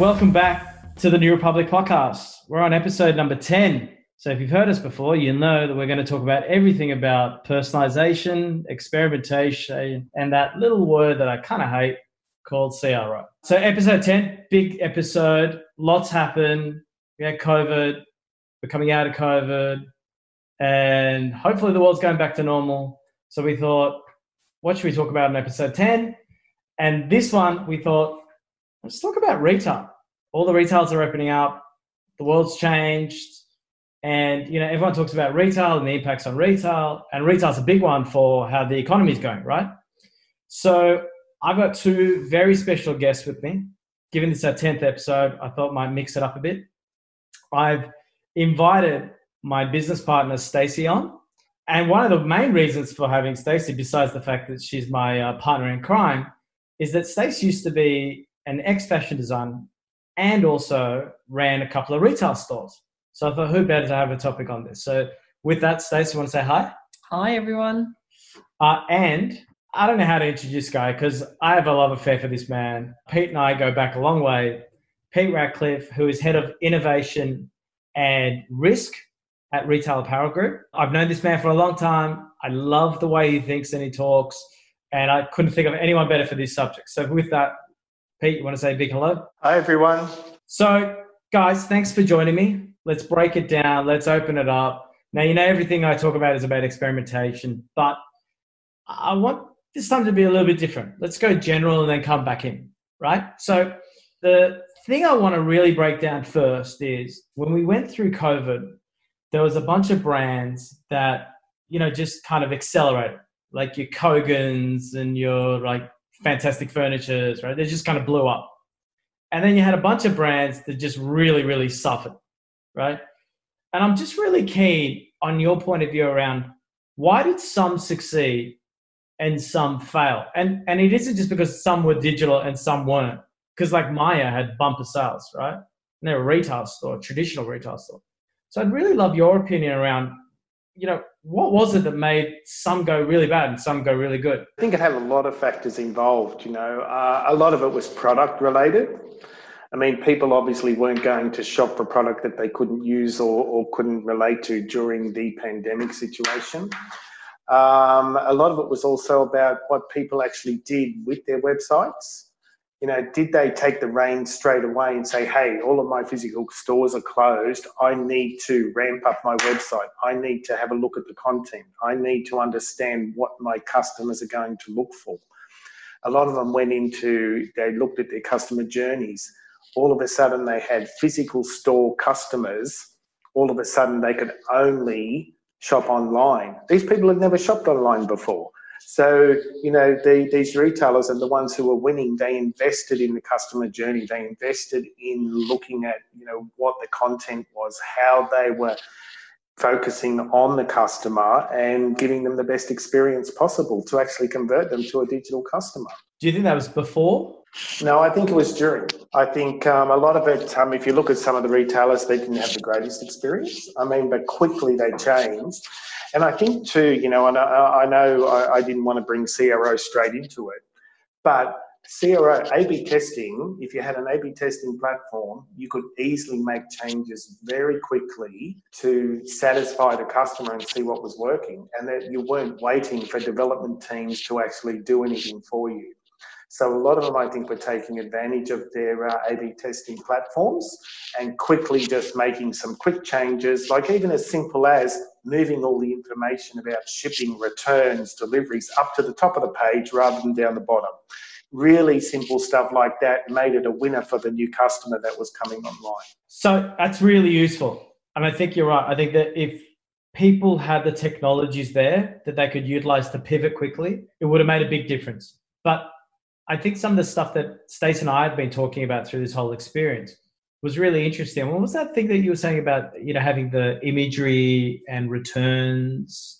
Welcome back to the New Republic podcast. We're on episode number 10. So, if you've heard us before, you know that we're going to talk about everything about personalization, experimentation, and that little word that I kind of hate called CRO. So, episode 10, big episode, lots happen. We had COVID, we're coming out of COVID, and hopefully the world's going back to normal. So, we thought, what should we talk about in episode 10? And this one, we thought, let's talk about retail. All the retails are opening up, the world's changed, and you know everyone talks about retail and the impacts on retail, and retail's a big one for how the economy is going, right? So I've got two very special guests with me. Given this our tenth episode, I thought might mix it up a bit. I've invited my business partner Stacey on, and one of the main reasons for having Stacey, besides the fact that she's my uh, partner in crime, is that Stacey used to be an ex fashion designer and also ran a couple of retail stores. So I thought, who better to have a topic on this? So with that, Stacey, want to say hi? Hi, everyone. Uh, and I don't know how to introduce Guy because I have a love affair for this man. Pete and I go back a long way. Pete Ratcliffe, who is head of innovation and risk at Retail Apparel Group. I've known this man for a long time. I love the way he thinks and he talks, and I couldn't think of anyone better for this subject. So, with that, Pete, you want to say a big hello? Hi, everyone. So, guys, thanks for joining me. Let's break it down. Let's open it up. Now, you know, everything I talk about is about experimentation, but I want this time to be a little bit different. Let's go general and then come back in, right? So, the thing I want to really break down first is when we went through COVID, there was a bunch of brands that, you know, just kind of accelerated, like your Kogans and your like fantastic furnitures, right? They just kind of blew up. And then you had a bunch of brands that just really, really suffered, right? And I'm just really keen on your point of view around why did some succeed and some fail? And and it isn't just because some were digital and some weren't. Because like Myer had bumper sales, right? And they're a retail store, traditional retail store. So I'd really love your opinion around you know, what was it that made some go really bad and some go really good? I think it had a lot of factors involved. You know, uh, a lot of it was product related. I mean, people obviously weren't going to shop for product that they couldn't use or, or couldn't relate to during the pandemic situation. Um, a lot of it was also about what people actually did with their websites you know, did they take the reins straight away and say, hey, all of my physical stores are closed. I need to ramp up my website. I need to have a look at the content. I need to understand what my customers are going to look for. A lot of them went into, they looked at their customer journeys. All of a sudden, they had physical store customers. All of a sudden, they could only shop online. These people had never shopped online before. So, you know, the, these retailers and the ones who were winning, they invested in the customer journey. They invested in looking at, you know, what the content was, how they were focusing on the customer and giving them the best experience possible to actually convert them to a digital customer. Do you think that was before? No, I think it was during. I think um, a lot of it, um, if you look at some of the retailers, they didn't have the greatest experience. I mean, but quickly they changed and I think too, you know, and I, I know I, I, didn't want to bring CRO straight into it, but CRO A/B testing. If you had an A/B testing platform, you could easily make changes very quickly to satisfy the customer and see what was working, and that you weren't waiting for development teams to actually do anything for you. So a lot of them, I think, were taking advantage of their uh, A/B testing platforms and quickly just making some quick changes, like even as simple as moving all the information about shipping, returns, deliveries up to the top of the page rather than down the bottom. Really simple stuff like that made it a winner for the new customer that was coming online. So that's really useful. And I think you're right. I think that if people had the technologies there that they could utilize to pivot quickly, it would have made a big difference. But I think some of the stuff that Stace and I have been talking about through this whole experience was really interesting. What was that thing that you were saying about, you know, having the imagery and returns?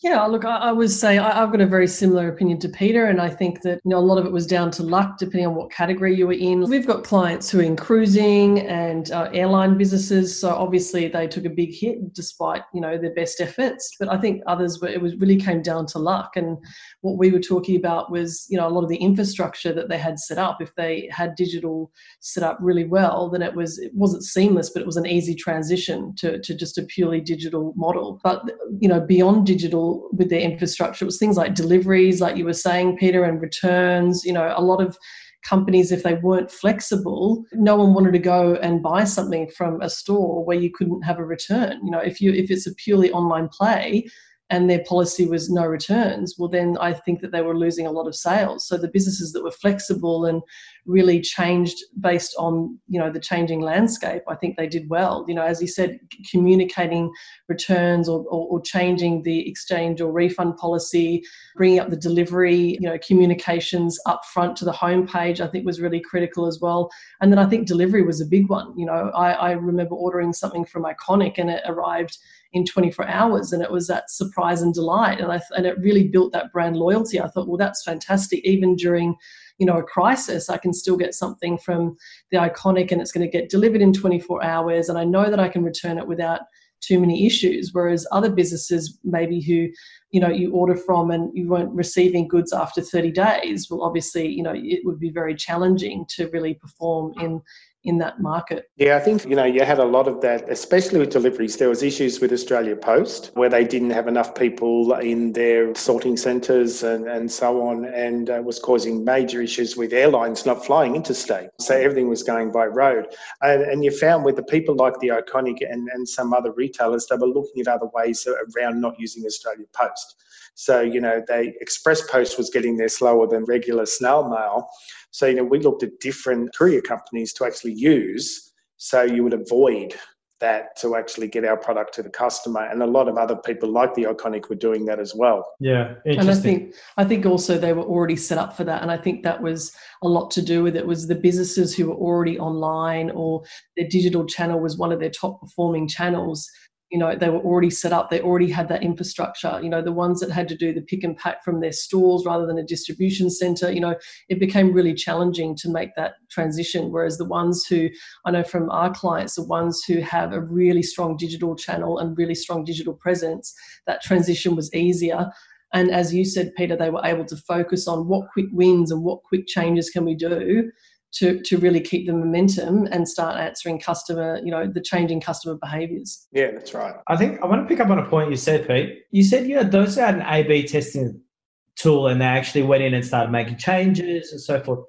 Yeah, look, I, I would say I, have got a very similar opinion to Peter, and I think that you know a lot of it was down to luck, depending on what category you were in. We've got clients who are in cruising and uh, airline businesses, so obviously they took a big hit despite you know their best efforts. But I think others were it was really came down to luck, and what we were talking about was you know a lot of the infrastructure that they had set up. If they had digital set up really well, then it was it wasn't seamless, but it was an easy transition to to just a purely digital model. But you know beyond digital with their infrastructure. It was things like deliveries, like you were saying, Peter, and returns. You know, a lot of companies, if they weren't flexible, no one wanted to go and buy something from a store where you couldn't have a return. You know, if you if it's a purely online play, and their policy was no returns, well, then I think that they were losing a lot of sales. So the businesses that were flexible and really changed based on you know the changing landscape, I think they did well. You know, as you said, communicating returns or, or, or changing the exchange or refund policy, bringing up the delivery, you know, communications up front to the homepage, I think was really critical as well. And then I think delivery was a big one. You know, I, I remember ordering something from Iconic and it arrived in 24 hours and it was that surprise and delight and I and it really built that brand loyalty I thought well that's fantastic even during you know a crisis I can still get something from the iconic and it's going to get delivered in 24 hours and I know that I can return it without too many issues. Whereas other businesses maybe who you know you order from and you weren't receiving goods after 30 days well obviously you know it would be very challenging to really perform in in that market. Yeah, I think you know you had a lot of that, especially with deliveries. There was issues with Australia Post where they didn't have enough people in their sorting centres and, and so on, and uh, was causing major issues with airlines not flying interstate. So everything was going by road, and, and you found with the people like the Iconic and, and some other retailers, they were looking at other ways around not using Australia Post. So you know, they Express Post was getting there slower than regular snail mail. So, you know, we looked at different courier companies to actually use so you would avoid that to actually get our product to the customer. And a lot of other people like the iconic were doing that as well. Yeah and i think i think also they were already set up for that and i think that was a lot to do with it was the businesses who were already online or their digital channel was one of their top performing channels you know they were already set up they already had that infrastructure you know the ones that had to do the pick and pack from their stores rather than a distribution center you know it became really challenging to make that transition. Whereas the ones who i know from our clients the ones who have a really strong digital channel and really strong digital presence that transition was easier. And as you said peter they were able to focus on what quick wins and what quick changes can we do to to really keep the momentum and start answering customer, you know, the changing customer behaviors. Yeah, that's right. I think I want to pick up on a point you said, Pete. You said you had those had an A B testing tool and they actually went in and started making changes and so forth.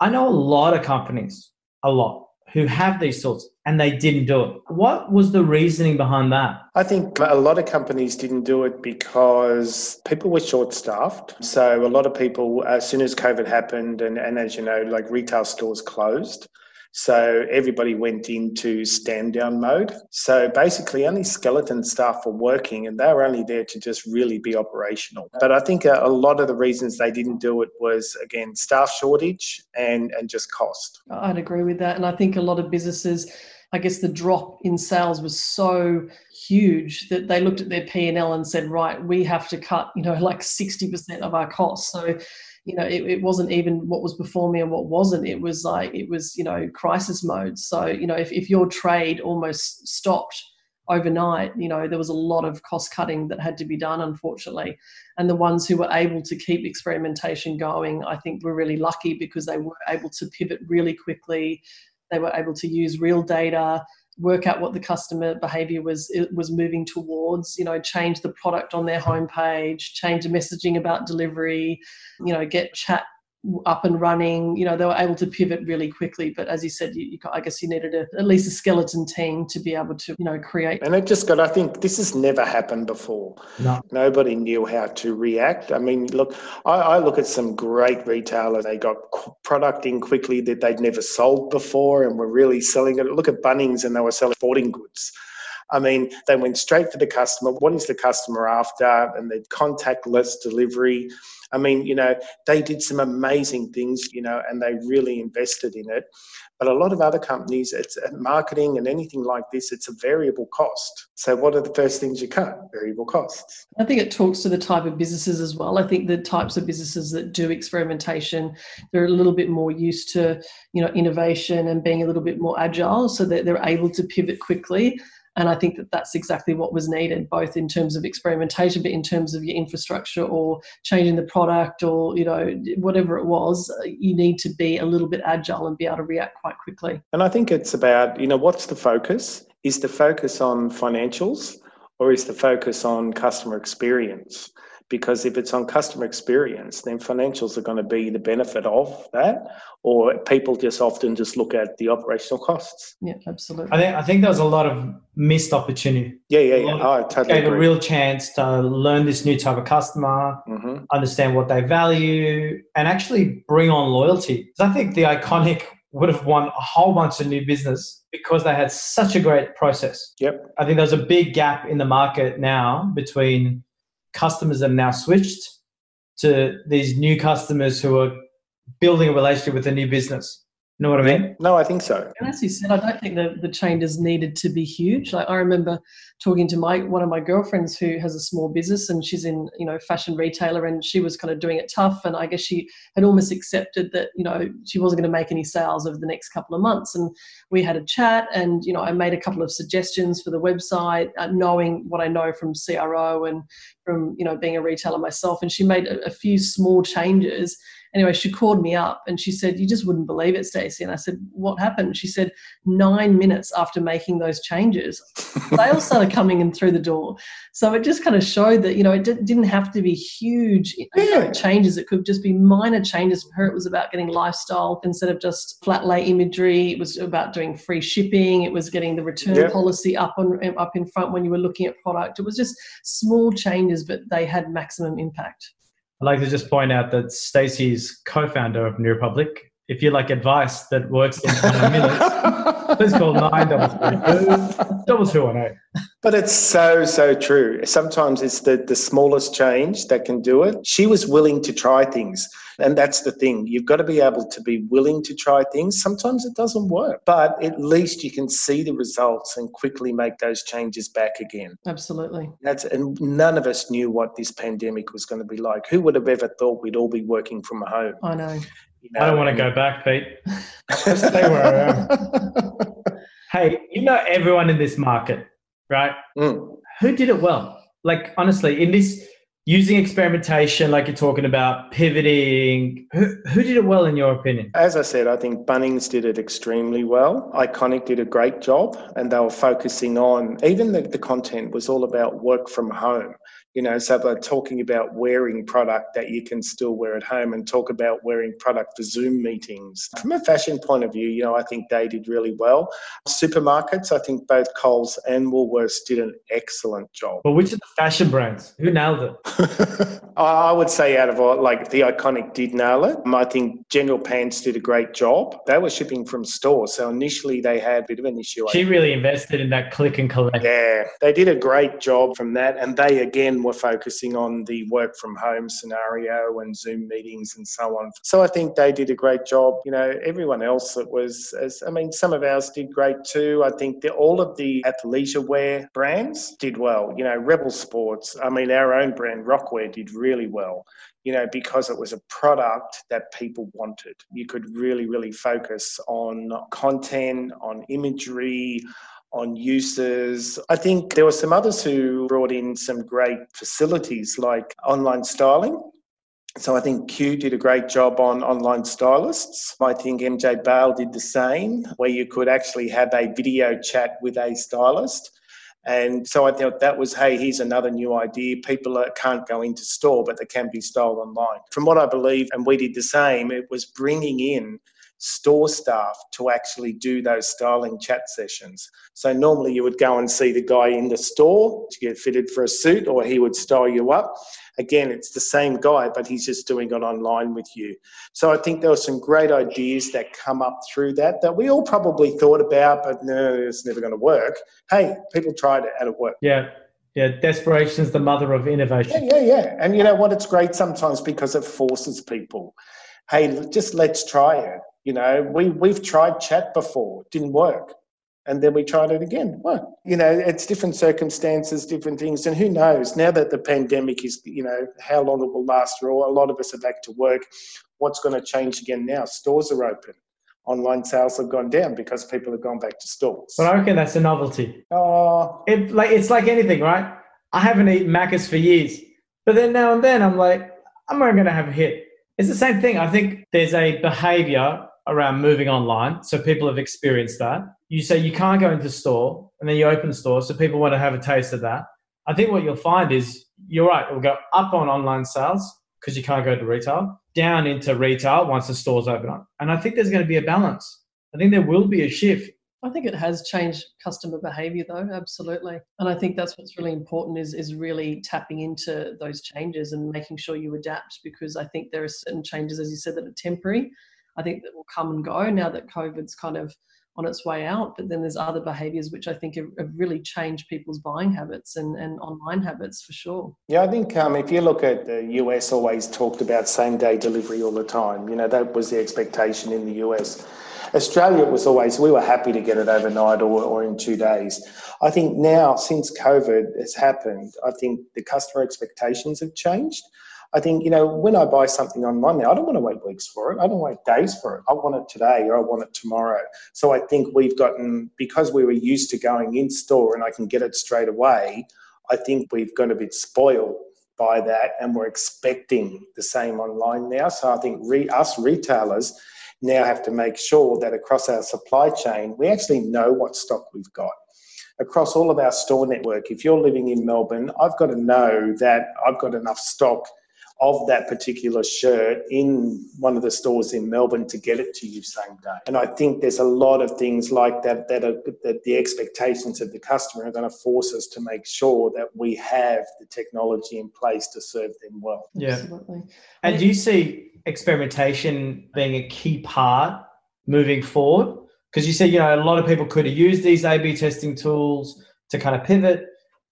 I know a lot of companies, a lot, who have these tools and they didn't do it. What was the reasoning behind that? I think a lot of companies didn't do it because people were short staffed. So a lot of people, as soon as COVID happened, and, and as you know, like retail stores closed. So everybody went into stand down mode. So basically, only skeleton staff were working and they were only there to just really be operational. But I think a, a lot of the reasons they didn't do it was, again, staff shortage and, and just cost. I'd agree with that. And I think a lot of businesses I guess the drop in sales was so huge that they looked at their P and said, right, we have to cut, you know, like sixty percent of our costs. So, you know, it, it wasn't even what was performing and what wasn't. It was like it was, you know, crisis mode. So, you know, if if your trade almost stopped overnight, you know, there was a lot of cost cutting that had to be done, unfortunately. And the ones who were able to keep experimentation going, I think were really lucky because they were able to pivot really quickly they were able to use real data, work out what the customer behavior was was moving towards. You know, change the product on their homepage, change the messaging about delivery. You know, get chat up and running. You know, they were able to pivot really quickly. But as you said, you, you, I guess you needed a, at least a skeleton team to be able to, you know, create. And it just got. I think this has never happened before. No. Nobody knew how to react. I mean, look, I, I look at some great retailers. They got product in quickly that they'd never sold before, and were really selling it. Look at Bunnings, and they were selling sporting goods I mean, they went straight for the customer. What is the customer after? And the contactless delivery. I mean, you know, they did some amazing things, you know, and they really invested in it. But a lot of other companies, it's uh, marketing and anything like this, it's a variable cost. So, what are the first things you cut? Variable costs. I think it talks to the type of businesses as well. I think the types of businesses that do experimentation, they're a little bit more used to, you know, innovation and being a little bit more agile, so that they're able to pivot quickly. And I think that that's exactly what was needed, both in terms of experimentation, but in terms of your infrastructure or changing the product or, you know, whatever it was, uh, you need to be a little bit agile and be able to react quite quickly. And I think it's about, you know, what's the focus? Is the focus on financials or is the focus on customer experience? Because if it's on customer experience then financials are going to be the benefit of that or people just often just look at the operational costs yeah absolutely i think i think there was a lot of missed opportunity yeah yeah yeah oh, I totally gave agree. a real chance to learn this new type of customer mm-hmm. understand what they value and actually bring on loyalty i think the iconic would have won a whole bunch of new business because they had such a great process. Yep. I think there's a big gap in the market now between customers have now switched to these new customers who are building a relationship with a new business. You know what I mean? No, I think so. And as you said, I don't think the, the changes needed to be huge. Like I remember talking to my one of my girlfriends who has a small business and she's in, you know, fashion retailer and she was kind of doing it tough. And I guess she had almost accepted that, you know, she wasn't going to make any sales over the next couple of months. And we had a chat and, you know, I made a couple of suggestions for the website, uh, knowing what I know from CRO and from, you know, being a retailer myself. And she made a, a few small changes anyway, she called me up and she said, You just wouldn't believe it, Stacey. And I said, What happened? She said, Nine minutes after making those changes, sales started coming in through the door. So it just kind of showed that, you know, it didn't have to be huge yeah. changes. It could just be minor changes. For her, it was about getting lifestyle instead of just flat lay imagery. It was about doing free shipping. It was getting the return policy up on up in front when you were looking at product. It was just small changes, but they had maximum impact. I'd like to just point out that Stacey's co-founder of New Republic. If you like advice that works in 20 minutes, please call nine double three double two one eight. But it's so so true. Sometimes it's the the smallest change that can do it. She was willing to try things. And that's the thing. You've got to be able to be willing to try things. Sometimes it doesn't work, but at least you can see the results and quickly make those changes back again. Absolutely. That's and none of us knew what this pandemic was going to be like. Who would have ever thought we'd all be working from home? I know. You know I don't want to go back, Pete. Stay where I am. hey, you know everyone in this market, right? Mm. Who did it well? Like honestly, in this using experimentation like you're talking about pivoting who, who did it well in your opinion? As i said i think bunnings did it extremely well. Iconic did a great job and they were focusing on even the, the content was all about work from home you know so they're talking about wearing product that you can still wear at home and talk about wearing product for zoom meetings. From a fashion point of view you know i think they did really well. Supermarkets i think both coles and woolworths did an excellent job. But which of the fashion brands? Who nailed it? I would say out of all like the iconic did nail it. I think general pants did a great job. They were shipping from store so initially they had a bit of an issue she really invested in that click and collect. Yeah they did a great job from that and they again were focusing on the work from home scenario and Zoom meetings and so on. So I think they did a great job. You know, everyone else that was, as, I mean, some of ours did great too. I think that all of the athleisure wear brands did well. You know, Rebel Sports, I mean, our own brand, Rockwear, did really well you know, because it was a product that people wanted. You could really, really focus on content, on imagery, on uses. I think there were some others who brought in some great facilities like online styling. So I think Cue did a great job on online stylists. I think MJ Bale did the same, where you could actually have a video chat with a stylist. And so I thought that was, hey, here's another new idea. People can't go into store, but they can be styled online. From what I believe, and we did the same, it was bringing in store staff to actually do those styling chat sessions. So normally you would go and see the guy in the store to get fitted for a suit, or he would style you up. Again, it's the same guy, but he's just doing it online with you. So I think there were some great ideas that come up through that that we all probably thought about, but no, it's never going to work. Hey, people tried it and it worked. Yeah. Yeah, desperation is the mother of innovation. Yeah, yeah, yeah. And you know what? It's great sometimes because it forces people. Hey, just let's try it. You know, we we've tried chat before, didn't work and then we tried it again. Well, you know, it's different circumstances, different things, and who knows? Now that the pandemic is, you know, how long it will last for all. A lot of us are back to work. What's going to change again now? Stores are open. Online sales have gone down because people have gone back to stores. But I reckon that's a novelty. Oh, it like it's like anything, right? I haven't eaten Macca's for years, but then now and then I'm like, I'm not going to have a hit. It's the same thing. I think there's a behavior around moving online, so people have experienced that you say you can't go into store and then you open store so people want to have a taste of that i think what you'll find is you're right it'll go up on online sales because you can't go to retail down into retail once the stores open up and i think there's going to be a balance i think there will be a shift I think it has changed customer behavior though, absolutely. And I think that's what's really important is is really tapping into those changes and making sure you adapt because I think there are certain changes, as you said, that are temporary. I think that will come and go now that COVID's kind of on its way out. But then there's other behaviors which I think have, really changed people's buying habits and, and online habits for sure. Yeah, I think um, if you look at the US, always talked about same day delivery all the time. You know, that was the expectation in the US. Australia was always, we were happy to get it overnight or, or in two days. I think now, since COVID has happened, I think the customer expectations have changed. I think, you know, when I buy something online I don't want to wait weeks for it. I don't wait days for it. I want it today or I want it tomorrow. So I think we've gotten, because we were used to going in store and I can get it straight away, I think we've got a bit spoiled by that and we're expecting the same online now. So I think re, us retailers now have to make sure that across our supply chain, we actually know what stock we've got across all of our store network. If you're living in Melbourne, I've got to know that I've got enough stock of that particular shirt in one of the stores in Melbourne to get it to you same day. And I think there's a lot of things like that that, are, that the expectations of the customer are going to force us to make sure that we have the technology in place to serve them well. Yeah. Absolutely. And do you see experimentation being a key part moving forward? Because you said, you know, a lot of people could have used these A-B testing tools to kind of pivot.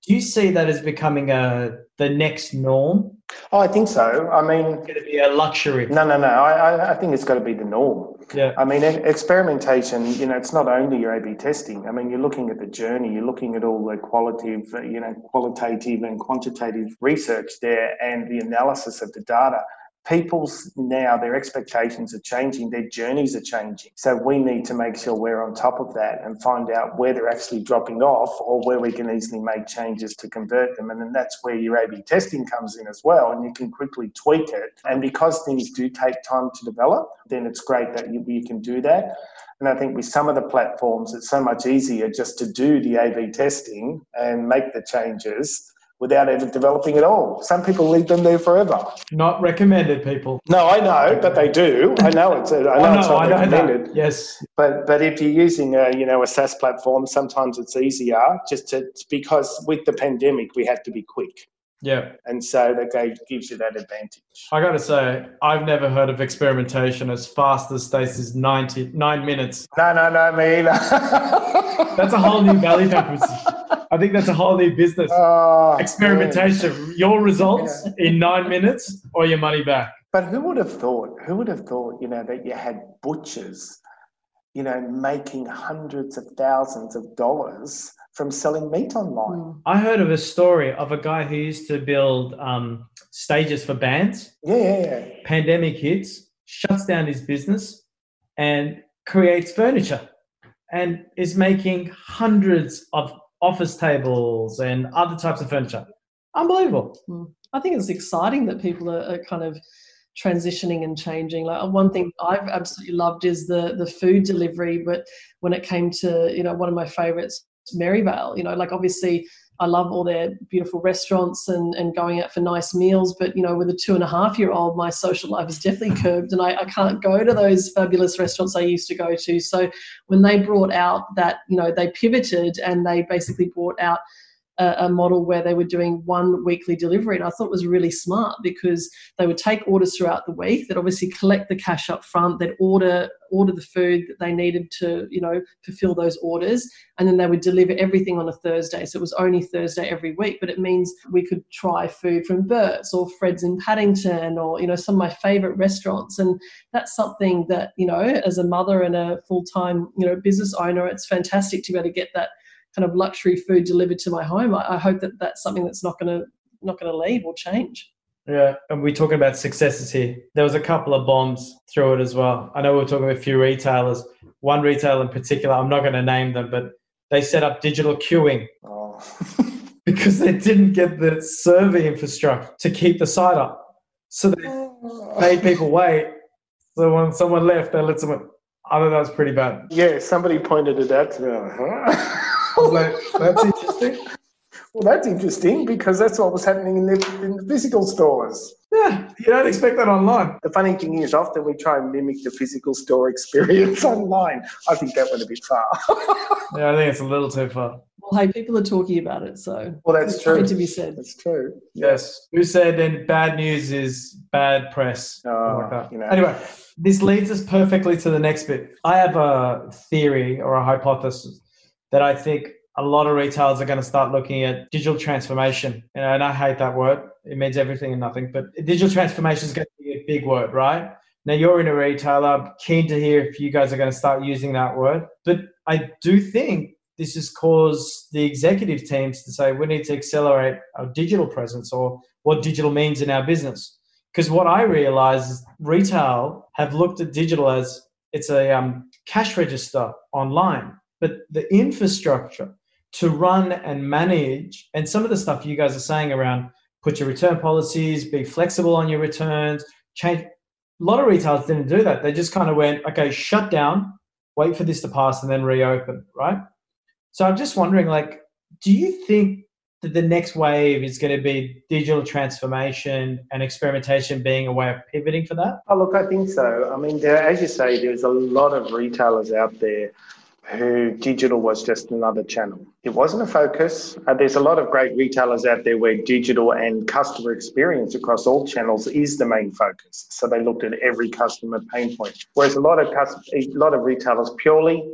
Do you see that as becoming a the next norm? Oh, I think so. I mean, it's going to be a luxury. No, no, no. I, I think it's got to be the norm. Yeah. I mean, experimentation. You know, it's not only your A/B testing. I mean, you're looking at the journey. You're looking at all the qualitative, you know, qualitative and quantitative research there, and the analysis of the data people's now their expectations are changing their journeys are changing. So we need to make sure we're on top of that and find out where they're actually dropping off or where we can easily make changes to convert them. And then that's where your a b testing comes in as well and you can quickly tweak it. And because things do take time to develop then it's great that you, you can do that. And I think with some of the platforms, it's so much easier just to do the A/B testing and make the changes without ever developing at all. Some people leave them there forever. Not recommended, people. No, I know, but they do. I know it's. I oh, know, oh, no, it's not I recommended. That. Yes, but but if you're using a you know a SaaS platform, sometimes it's easier just to because with the pandemic we had to be quick. Yeah. And so that gives you that advantage. I got to say, I've never heard of experimentation as fast as Stacey's 90, nine minutes. No, no, no, me either. That's a whole new value proposition. I think that's a whole new business. Oh, Experimentation. Man. Your results yeah. in nine minutes or your money back. But who would have thought, who would have thought, you know, that you had butchers, you know, making hundreds of thousands of dollars from selling meat online? Hmm. I heard of a story of a guy who used to build um, stages for bands. Yeah, yeah, yeah. Pandemic hits, shuts down his business, and creates furniture and is making hundreds of office tables and other types of furniture. Unbelievable. Hmm. I think it's exciting that people are, are, kind of transitioning and changing. Like one thing I've absolutely loved is the the food delivery. But when it came to you know one of my favorites, Merivale, you know, like obviously I love all their beautiful restaurants and, and going out for nice meals. But, you know, with a two and a half year old, my social life is definitely curbed and I, I can't go to those fabulous restaurants I used to go to. So when they brought out that, you know, they pivoted and they basically brought out a, a, model where they were doing one weekly delivery. And I thought it was really smart because they would take orders throughout the week. They'd obviously collect the cash up front. They'd order order the food that they needed to, you know, fulfill those orders. And then they would deliver everything on a Thursday. So it was only Thursday every week. But it means we could try food from Bert's or Fred's in Paddington or, you know, some of my favorite restaurants. And that's something that, you know, as a mother and a full-time, you know, business owner, it's fantastic to be able to get that kind of luxury food delivered to my home. I, I hope that that's something that's not going to not going to leave or change. Yeah, and we're talking about successes here. There was a couple of bombs through it as well. I know we are talking about a few retailers. One retailer in particular, I'm not going to name them, but they set up digital queuing oh. because they didn't get the server infrastructure to keep the site up. So they oh. made people wait. So when someone left, they let someone. I thought that was pretty bad. Yeah, somebody pointed it out to me. Huh? like, that's interesting. Well, that's interesting because that's what was happening in the, in the physical stores. Yeah, you don't expect that online. The funny thing is, often we try and mimic the physical store experience online. I think that went a bit far. yeah, I think it's a little too far. Well, hey, people are talking about it, so well, that's true. To be said, that's true. Yes. Who said then bad news is bad press? Ah, oh, like you know. Anyway, this leads us perfectly to the next bit. I have a theory or a hypothesis that I think a lot of retailers are going to start looking at digital transformation. And I hate that word. It means everything and nothing. But digital transformation is going to be a big word, right? Now you're in a retailer. I'm keen to hear if you guys are going to start using that word. But I do think this has caused the executive teams to say we need to accelerate our digital presence or what digital means in our business. Because what I realize is retail have looked at digital as it's a um, cash register online but the infrastructure to run and manage, and some of the stuff you guys are saying around put your return policies, be flexible on your returns, change. A lot of retailers didn't do that. They just kind of went, okay, shut down, wait for this to pass, and then reopen, right? So I'm just wondering, like, do you think that the next wave is going to be digital transformation and experimentation being a way of pivoting for that? Oh, look, I think so. I mean, there, as you say, there's a lot of retailers out there who digital was just another channel. It wasn't a focus. Uh, there's a lot of great retailers out there where digital and customer experience across all channels is the main focus. So they looked at every customer pain point. Whereas a lot of a lot of retailers purely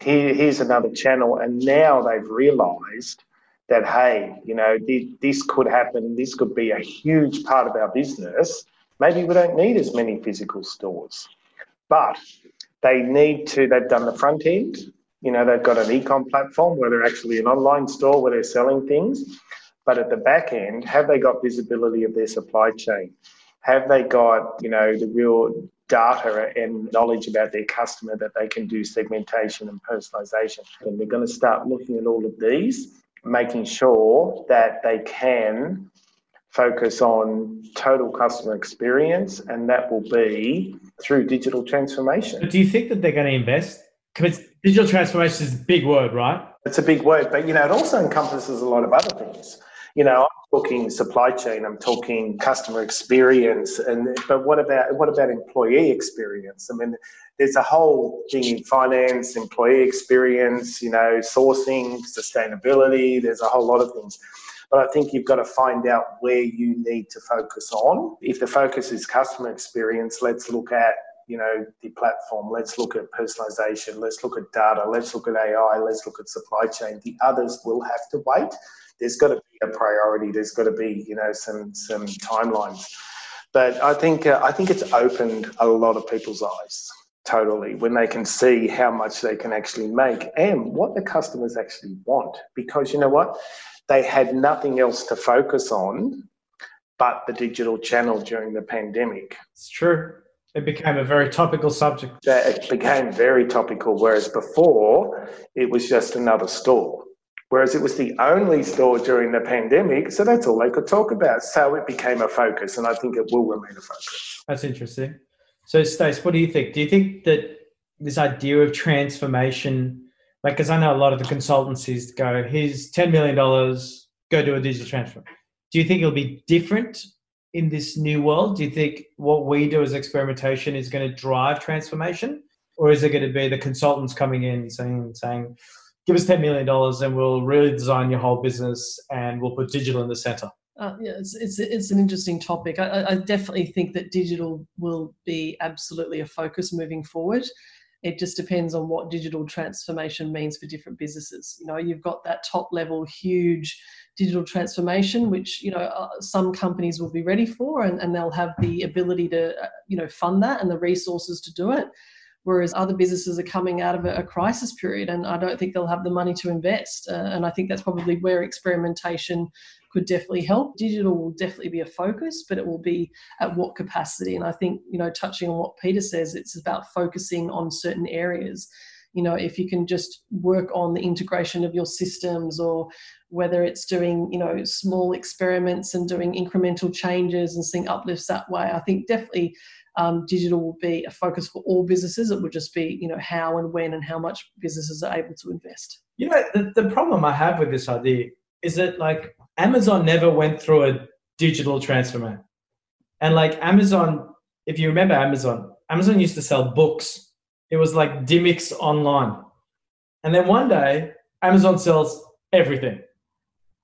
here, here's another channel, and now they've realised that hey, you know, this could happen. This could be a huge part of our business. Maybe we don't need as many physical stores, but they need to, they've done the front end. You know, they've got an e-com platform where they're actually an online store where they're selling things. But at the back end, have they got visibility of their supply chain? Have they got, you know, the real data and knowledge about their customer that they can do segmentation and personalization? And they're going to start looking at all of these, making sure that they can focus on total customer experience, and that will be through digital transformation. But do you think that they're going to invest? Because digital transformation is a big word, right? It's a big word, but you know, it also encompasses a lot of other things. You know, I'm talking supply chain, I'm talking customer experience, and but what about what about employee experience? I mean, there's a whole thing in finance, employee experience, you know, sourcing, sustainability. There's a whole lot of things. But I think you've got to find out where you need to focus on. If the focus is customer experience, let's look at you know the platform. Let's look at personalization. Let's look at data. Let's look at ai let's look at supply chain. The others will have to wait. There's got to be a priority. There's got to be you know some some timelines. But i think uh, i think it's opened a lot of people's eyes totally when they can see how much they can actually make and what the customers actually want. Because you know what? They had nothing else to focus on but the digital channel during the pandemic. It's true. It became a very topical subject. It became very topical, whereas before it was just another store. Whereas it was the only store during the pandemic, so that's all they could talk about. So it became a focus, and I think it will remain a focus. That's interesting. So, Stace, what do you think? Do you think that this idea of transformation like because I know a lot of the consultancies go, here's ten million dollars, go do a digital transfer. Do you think it'll be different in this new world? Do you think what we do as experimentation is going to drive transformation? Or is it going to be the consultants coming in saying, saying give us $10 million and we'll really design your whole business and we'll put digital in the center? Uh, yeah, it's, it's, it's an interesting topic. I, I definitely think that digital will be absolutely a focus moving forward. It just depends on what digital transformation means for different businesses. You know, you've got that top level, huge digital transformation, which you know uh, some companies will be ready for, and, and they'll have the ability to uh, you know fund that and the resources to do it whereas other businesses are coming out of a, a, crisis period and I don't think they'll have the money to invest. Uh, and I think that's probably where experimentation could definitely help. Digital will definitely be a focus, but it will be at what capacity. And I think, you know, touching on what Peter says, it's about focusing on certain areas. You know, if you can just work on the integration of your systems or whether it's doing, you know, small experiments and doing incremental changes and seeing uplifts that way, I think definitely um, digital will be a focus for all businesses. It would just be, you know, how and when and how much businesses are able to invest. You know, the, the problem I have with this idea is that like Amazon never went through a digital transformation. And like Amazon, if you remember Amazon, Amazon used to sell books. It was like Dymocks online. And then one day, Amazon sells everything.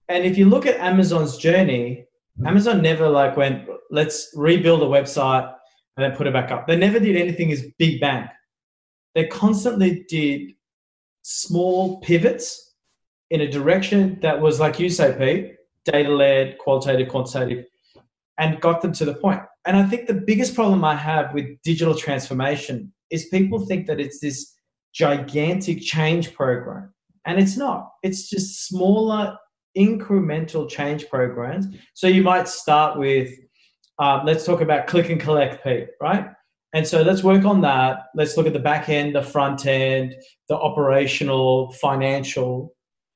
And if you look at Amazon's journey, Amazon never like went, let's rebuild a website and then put it back up. They never did anything as big bang. They constantly did small pivots in a direction that was, like you say, Pete, data led, qualitative, quantitative, and got them to the point. And I think the biggest problem I have with digital transformation is people think that it's this gigantic change program. And it's not, it's just smaller, incremental change programs. So you might start with, um, let's talk about click and collect, Pete, right? And so let's work on that. Let's look at the back end, the front end, the operational, financial,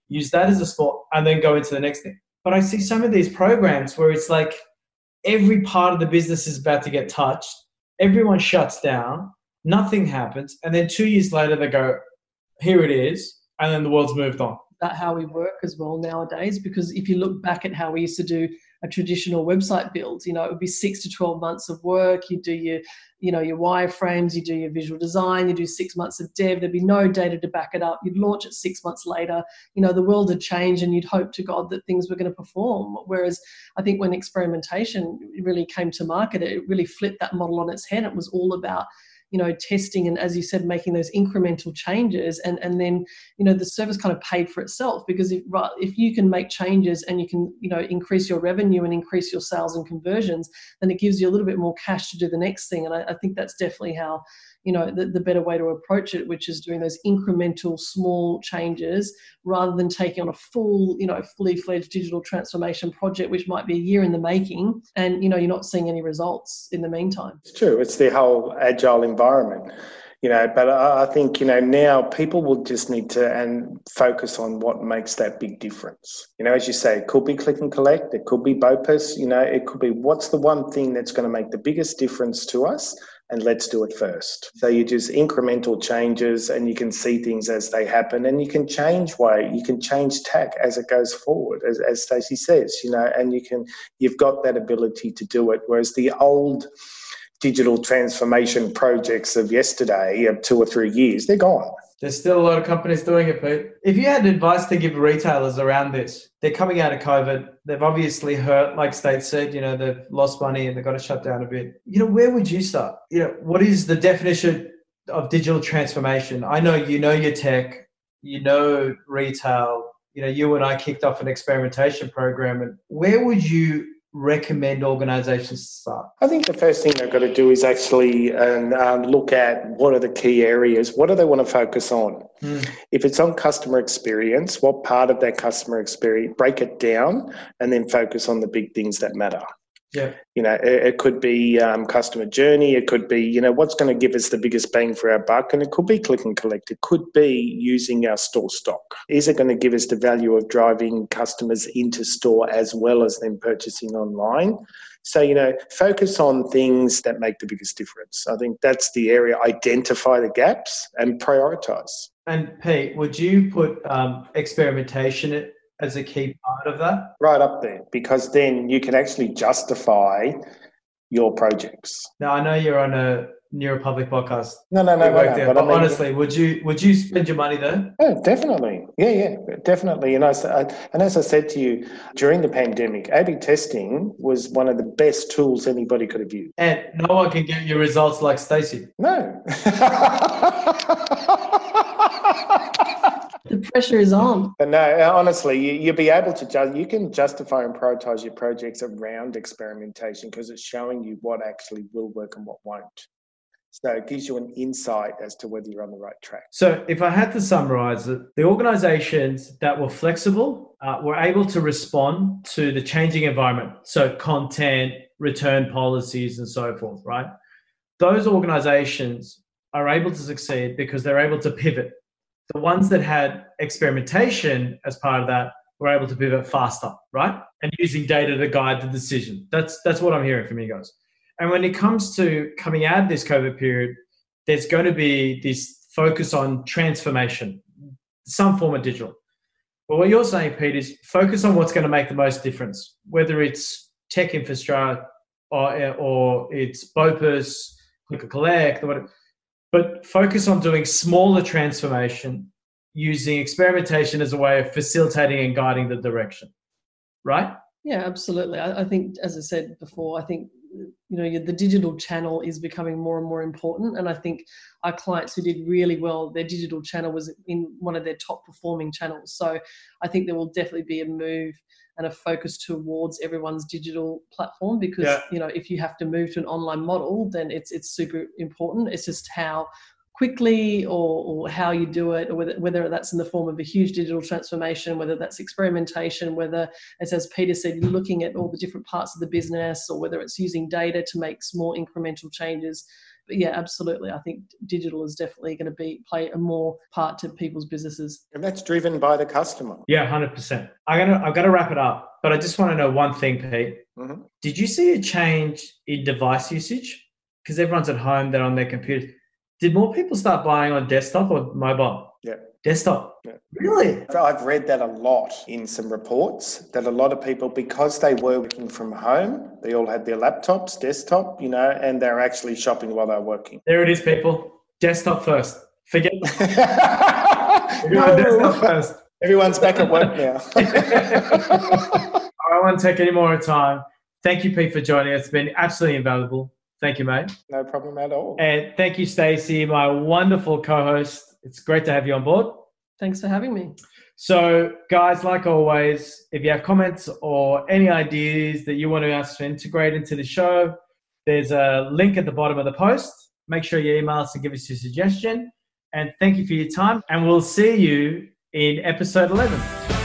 use that as a spot, and then go into the next thing. But I see some of these programs where it's like every part of the business is about to get touched, everyone shuts down, nothing happens, and then two years later they go, here it is, and then the world's moved on. That how we work as well nowadays, because if you look back at how we used to do a traditional website build. You know, it would be six to 12 months of work. You do your, you know, your wireframes, you do your visual design, you do six months of dev. There'd be no data to back it up. You'd launch it six months later. You know, the world had changed and you'd hope to God that things were going to perform. Whereas I think when experimentation really came to market, it really flipped that model on its head. It was all about you know testing and as you said making those incremental changes and and then you know the service kind of paid for itself because if if you can make changes and you can you know increase your revenue and increase your sales and conversions then it gives you a little bit more cash to do the next thing. And I, I think that's definitely how you know the, the better way to approach it which is doing those incremental small changes rather than taking on a full you know fully fledged digital transformation project which might be a year in the making and you know you're not seeing any results in the meantime. It's true. It's the whole agile environment you know but i think you know now people will just need to and focus on what makes that big difference. You know as you say it could be click and collect it could be bopus you know it could be what's the one thing that's going to make the biggest difference to us and let's do it first. So you just incremental changes and you can see things as they happen and you can change way, you can change tack as it goes forward, as, as Stacey says, you know, and you can, you've got that ability to do it. Whereas the old digital transformation projects of yesterday, of two or three years, they're gone. There's still a lot of companies doing it, Pete. If you had advice to give retailers around this, they're coming out of COVID. They've obviously hurt, like Stace said, you know, they've lost money and they've got to shut down a bit. You know, where would you start? You know, what is the definition of digital transformation? I know you know your tech, you know retail. You know, you and I kicked off an experimentation program. And where would you recommend organizations start? I think the first thing they've got to do is actually um, um, look at what are the key areas, what do they want to focus on? Mm. If it's on customer experience, what part of that customer experience, break it down and then focus on the big things that matter. Yeah. You know, it, it could be um, customer journey. It could be, you know, what's going to give us the biggest bang for our buck. And it could be click and collect. It could be using our store stock. Is it going to give us the value of driving customers into store as well as them purchasing online? So, you know, focus on things that make the biggest difference. I think that's the area. Identify the gaps and prioritize. And Pete, would you put um, experimentation as a key part of that? Right up there, because then you can actually justify your projects. Now I know you're on a New Republic podcast. No, no, no, no, no, there, but but I mean- honestly, would you would you spend your money there? Oh, definitely. Yeah, yeah, definitely. And, I, and as I said to you, during the pandemic, A-B testing was one of the best tools anybody could have used. And no one can get you results like Stacey. No. The pressure is on. But no, honestly, you, you'll be able to ju- you can justify and prioritize your projects around experimentation because it's showing you what actually will work and what won't. So it gives you an insight as to whether you're on the right track. So, if I had to summarize it, the organizations that were flexible uh, were able to respond to the changing environment. So, content, return policies, and so forth, right? Those organizations are able to succeed because they're able to pivot. The ones that had experimentation as part of that were able to pivot faster, right? And using data to guide the decision. That's that's what I'm hearing from you guys. And when it comes to coming out of this COVID period, there's going to be this focus on transformation, some form of digital. But what you're saying, Pete, is focus on what's going to make the most difference, whether it's tech infrastructure or, or it's Bopus, click and collect, or whatever. But focus on doing smaller transformation using experimentation as a way of facilitating and guiding the direction. Right? Yeah, absolutely. I, I think, as I said before, I think you know the digital channel is becoming more and more important, and I think our clients who did really well, their digital channel was in one of their top performing channels. So I think there will definitely be a move and a focus towards everyone's digital platform because Yeah. you know if you have to move to an online model, then it's it's super important. It's just how quickly or, or how you do it or whether, whether that's in the form of a huge digital transformation whether that's experimentation whether as as peter said you're looking at all the different parts of the business or whether it's using data to make small incremental changes but yeah absolutely i think digital is definitely going to be play a more part to people's businesses And that's driven by the customer. Yeah, hundred percent. I'm gonna I've got to wrap it up, but I just want to know one thing, Pete. Mhm. Did you see a change in device usage? Because everyone's at home, they're on their computers. Did more people start buying on desktop or mobile? Yeah. Desktop. Yeah. Really? I've read that a lot in some reports that a lot of people, because they were working from home, they all had their laptops, desktop, you know, and they're actually shopping while they're working. There it is, people. Desktop first. Forget Everyone desktop first. Everyone's back at work now. I won't take any more time. Thank you, Pete, for joining us. It's been absolutely invaluable. Thank you, mate. no problem at all. And thank you, Stacey, my wonderful co-host. It's great to have you on board. thanks for having me So, guys, like always, if you have comments or any ideas that you want us to integrate into the show, there's a link at the bottom of the post. Make sure you email us and give us your suggestion. And thank you for your time. And we'll see you in episode 11.